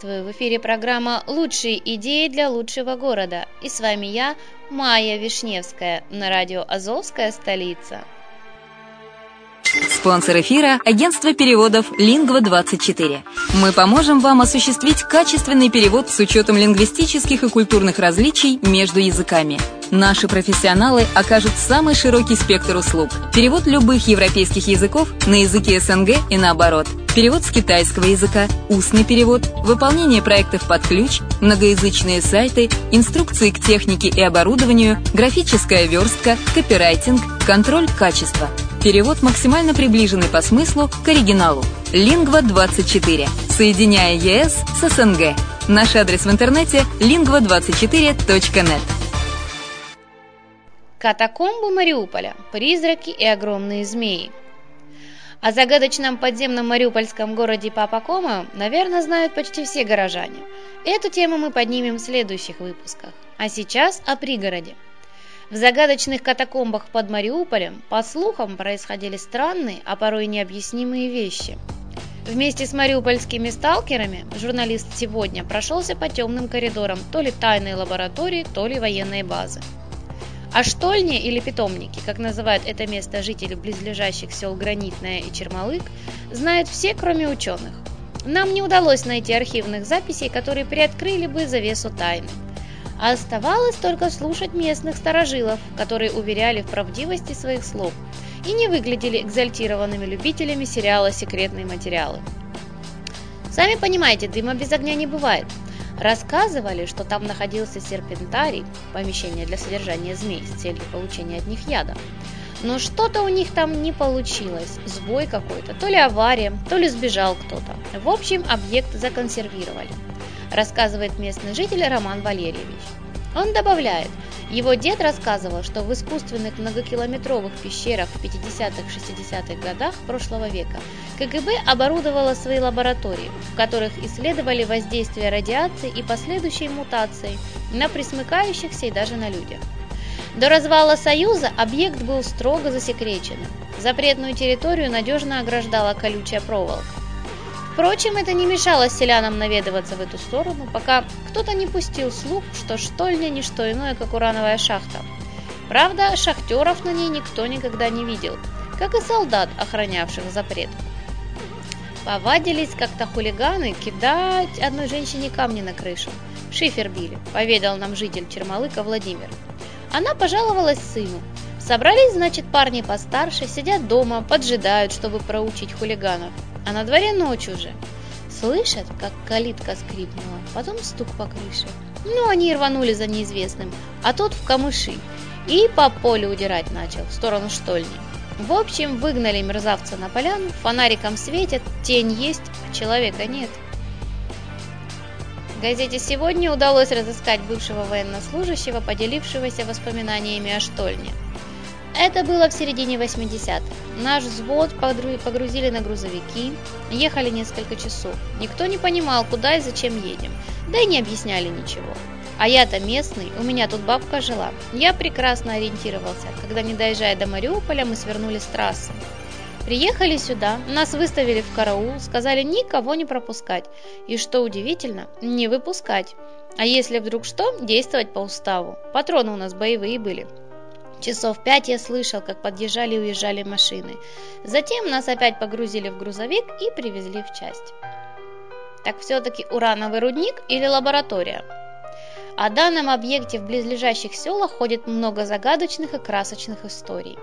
Приветствую! В эфире программа «Лучшие идеи для лучшего города». И с вами я, Майя Вишневская, на радио «Азовская столица». Спонсор эфира – агентство переводов «Лингва-24». Мы поможем вам осуществить качественный перевод с учетом лингвистических и культурных различий между языками. Наши профессионалы окажут самый широкий спектр услуг. Перевод любых европейских языков на языки СНГ и наоборот. Перевод с китайского языка, устный перевод, выполнение проектов под ключ, многоязычные сайты, инструкции к технике и оборудованию, графическая верстка, копирайтинг, контроль качества – Перевод максимально приближенный по смыслу к оригиналу. Лингва24. Соединяя ЕС с СНГ. Наш адрес в интернете lingva24.net. Катакомбы Мариуполя. Призраки и огромные змеи. О загадочном подземном мариупольском городе Папакома, наверное, знают почти все горожане. Эту тему мы поднимем в следующих выпусках. А сейчас о пригороде – в загадочных катакомбах под Мариуполем, по слухам, происходили странные, а порой необъяснимые вещи. Вместе с мариупольскими сталкерами журналист сегодня прошелся по темным коридорам то ли тайной лаборатории, то ли военной базы. А штольни или питомники, как называют это место жители близлежащих сел Гранитная и Чермалык, знают все, кроме ученых. Нам не удалось найти архивных записей, которые приоткрыли бы завесу тайны а оставалось только слушать местных старожилов, которые уверяли в правдивости своих слов и не выглядели экзальтированными любителями сериала «Секретные материалы». Сами понимаете, дыма без огня не бывает. Рассказывали, что там находился серпентарий, помещение для содержания змей с целью получения от них яда. Но что-то у них там не получилось, сбой какой-то, то ли авария, то ли сбежал кто-то. В общем, объект законсервировали рассказывает местный житель Роман Валерьевич. Он добавляет, его дед рассказывал, что в искусственных многокилометровых пещерах в 50-60-х годах прошлого века КГБ оборудовало свои лаборатории, в которых исследовали воздействие радиации и последующей мутации на присмыкающихся и даже на людях. До развала Союза объект был строго засекречен. Запретную территорию надежно ограждала колючая проволока. Впрочем, это не мешало селянам наведываться в эту сторону, пока кто-то не пустил слух, что штольня не что иное, как урановая шахта. Правда, шахтеров на ней никто никогда не видел, как и солдат, охранявших запрет. Повадились как-то хулиганы кидать одной женщине камни на крышу. Шифер били, поведал нам житель Чермалыка Владимир. Она пожаловалась сыну. Собрались, значит, парни постарше, сидят дома, поджидают, чтобы проучить хулиганов а на дворе ночь уже. Слышат, как калитка скрипнула, потом стук по крыше. Ну, они рванули за неизвестным, а тот в камыши. И по полю удирать начал, в сторону штольни. В общем, выгнали мерзавца на поляну, фонариком светят, тень есть, а человека нет. Газете «Сегодня» удалось разыскать бывшего военнослужащего, поделившегося воспоминаниями о штольне. Это было в середине 80-х. Наш взвод погрузили на грузовики, ехали несколько часов. Никто не понимал, куда и зачем едем, да и не объясняли ничего. А я-то местный, у меня тут бабка жила. Я прекрасно ориентировался, когда, не доезжая до Мариуполя, мы свернули с трассы. Приехали сюда, нас выставили в караул, сказали никого не пропускать. И что удивительно, не выпускать. А если вдруг что, действовать по уставу. Патроны у нас боевые были. Часов пять я слышал, как подъезжали и уезжали машины. Затем нас опять погрузили в грузовик и привезли в часть. Так все-таки урановый рудник или лаборатория? О данном объекте в близлежащих селах ходит много загадочных и красочных историй.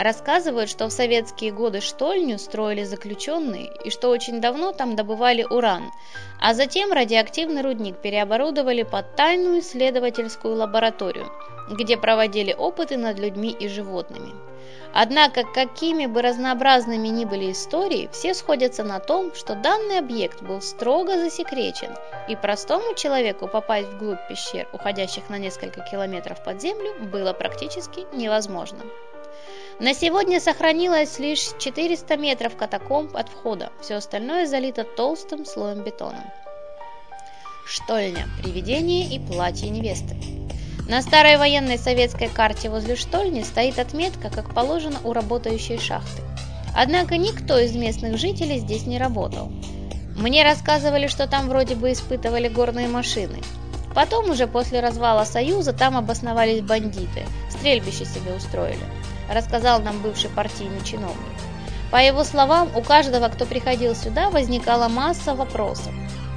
Рассказывают, что в советские годы штольню строили заключенные и что очень давно там добывали уран, а затем радиоактивный рудник переоборудовали под тайную исследовательскую лабораторию, где проводили опыты над людьми и животными. Однако, какими бы разнообразными ни были истории, все сходятся на том, что данный объект был строго засекречен, и простому человеку попасть вглубь пещер, уходящих на несколько километров под землю, было практически невозможно. На сегодня сохранилось лишь 400 метров катакомб от входа, все остальное залито толстым слоем бетона. Штольня, привидение и платье невесты. На старой военной советской карте возле штольни стоит отметка, как положено у работающей шахты. Однако никто из местных жителей здесь не работал. Мне рассказывали, что там вроде бы испытывали горные машины. Потом уже после развала Союза там обосновались бандиты, стрельбище себе устроили, рассказал нам бывший партийный чиновник. По его словам, у каждого, кто приходил сюда, возникала масса вопросов.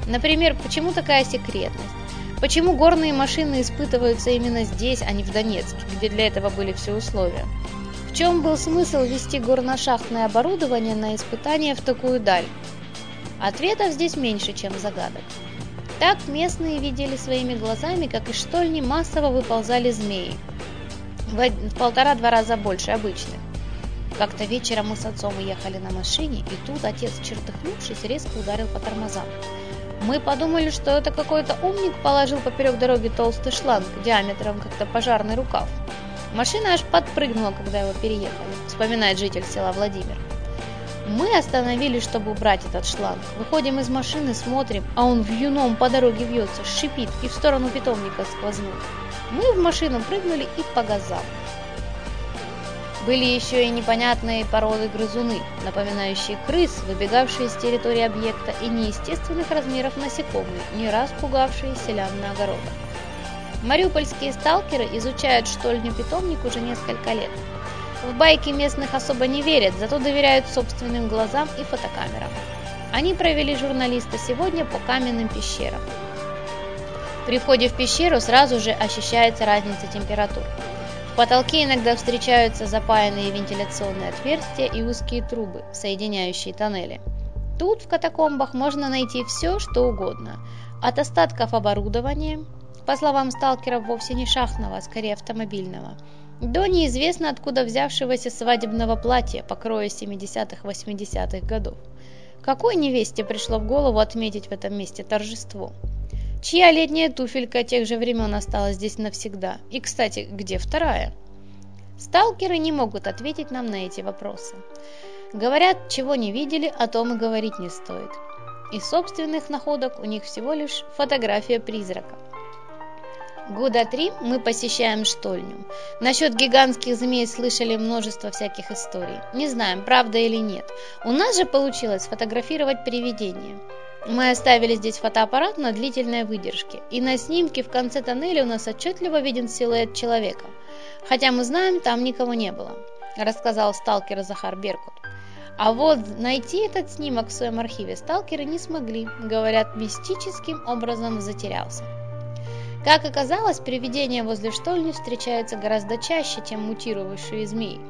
Например, почему такая секретность? Почему горные машины испытываются именно здесь, а не в Донецке, где для этого были все условия? В чем был смысл вести горно-шахтное оборудование на испытания в такую даль? Ответов здесь меньше, чем загадок. Так местные видели своими глазами, как из штольни массово выползали змеи. В полтора-два раза больше обычных. Как-то вечером мы с отцом уехали на машине, и тут отец, чертыхнувшись, резко ударил по тормозам. Мы подумали, что это какой-то умник положил поперек дороги толстый шланг диаметром как-то пожарный рукав. Машина аж подпрыгнула, когда его переехали, вспоминает житель села Владимир. Мы остановились, чтобы убрать этот шланг. Выходим из машины, смотрим, а он в юном по дороге вьется, шипит и в сторону питомника сквознул. Мы в машину прыгнули и по газам. Были еще и непонятные породы грызуны, напоминающие крыс, выбегавшие с территории объекта, и неестественных размеров насекомые, не раз пугавшие селян на огородах. Мариупольские сталкеры изучают штольню-питомник уже несколько лет. В байки местных особо не верят, зато доверяют собственным глазам и фотокамерам. Они провели журналиста сегодня по каменным пещерам. При входе в пещеру сразу же ощущается разница температур. В потолке иногда встречаются запаянные вентиляционные отверстия и узкие трубы, соединяющие тоннели. Тут в катакомбах можно найти все, что угодно. От остатков оборудования, по словам сталкеров, вовсе не шахтного, а скорее автомобильного, до неизвестно откуда взявшегося свадебного платья по крою 70-80-х годов. Какой невесте пришло в голову отметить в этом месте торжество? Чья летняя туфелька тех же времен осталась здесь навсегда? И, кстати, где вторая? Сталкеры не могут ответить нам на эти вопросы. Говорят, чего не видели, о том и говорить не стоит. Из собственных находок у них всего лишь фотография призрака. Года три мы посещаем штольню. Насчет гигантских змей слышали множество всяких историй. Не знаем, правда или нет. У нас же получилось фотографировать привидения. Мы оставили здесь фотоаппарат на длительной выдержке, и на снимке в конце тоннеля у нас отчетливо виден силуэт человека. Хотя мы знаем, там никого не было, рассказал сталкер Захар Беркут. А вот найти этот снимок в своем архиве сталкеры не смогли, говорят, мистическим образом затерялся. Как оказалось, привидения возле штольни встречаются гораздо чаще, чем мутировавшие змеи.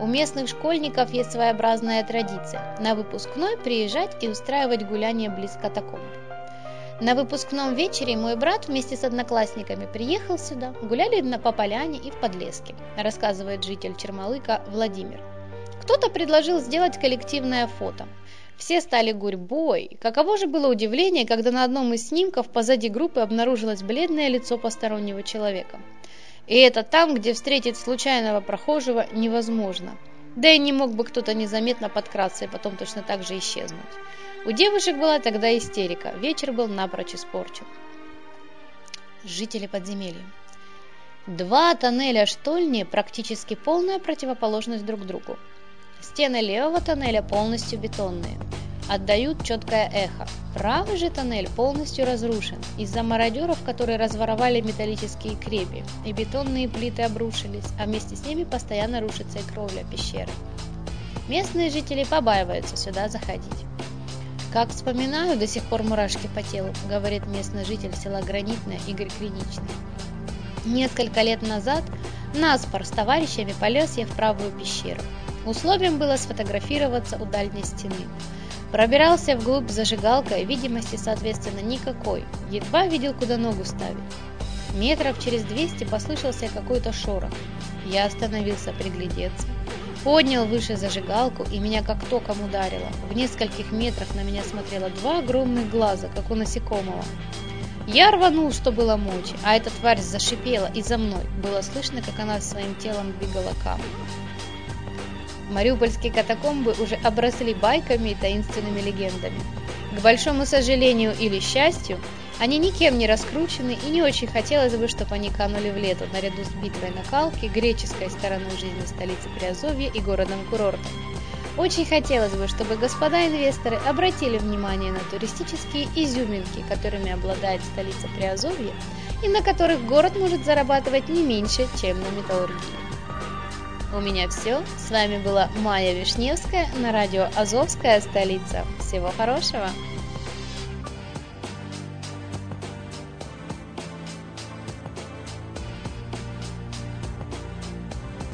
У местных школьников есть своеобразная традиция – на выпускной приезжать и устраивать гуляния близ катакомб. На выпускном вечере мой брат вместе с одноклассниками приехал сюда, гуляли на по поляне и в подлеске, рассказывает житель Чермалыка Владимир. Кто-то предложил сделать коллективное фото – все стали гурьбой. Каково же было удивление, когда на одном из снимков позади группы обнаружилось бледное лицо постороннего человека. И это там, где встретить случайного прохожего невозможно. Да и не мог бы кто-то незаметно подкраться и потом точно так же исчезнуть. У девушек была тогда истерика, вечер был напрочь испорчен. Жители подземелья. Два тоннеля штольни практически полная противоположность друг другу. Стены левого тоннеля полностью бетонные. Отдают четкое эхо. Правый же тоннель полностью разрушен из-за мародеров, которые разворовали металлические крепи, и бетонные плиты обрушились, а вместе с ними постоянно рушится и кровля пещеры. Местные жители побаиваются сюда заходить. «Как вспоминаю, до сих пор мурашки по телу», — говорит местный житель села Гранитное Игорь Клиничный. Несколько лет назад Наспор с товарищами полез я в правую пещеру. Условием было сфотографироваться у дальней стены. Пробирался вглубь зажигалкой, видимости, соответственно, никакой. Едва видел, куда ногу ставить. Метров через 200 послышался какой-то шорох. Я остановился приглядеться. Поднял выше зажигалку, и меня как током ударило. В нескольких метрах на меня смотрело два огромных глаза, как у насекомого. Я рванул, что было мочи, а эта тварь зашипела и за мной. Было слышно, как она своим телом двигала камень. Мариупольские катакомбы уже обросли байками и таинственными легендами. К большому сожалению или счастью, они никем не раскручены и не очень хотелось бы, чтобы они канули в лету наряду с битвой на Калке, греческой стороной жизни столицы Приазовья и городом-курортом. Очень хотелось бы, чтобы господа инвесторы обратили внимание на туристические изюминки, которыми обладает столица Приазовья, и на которых город может зарабатывать не меньше, чем на металлургии. У меня все. С вами была Майя Вишневская на радио «Азовская столица». Всего хорошего!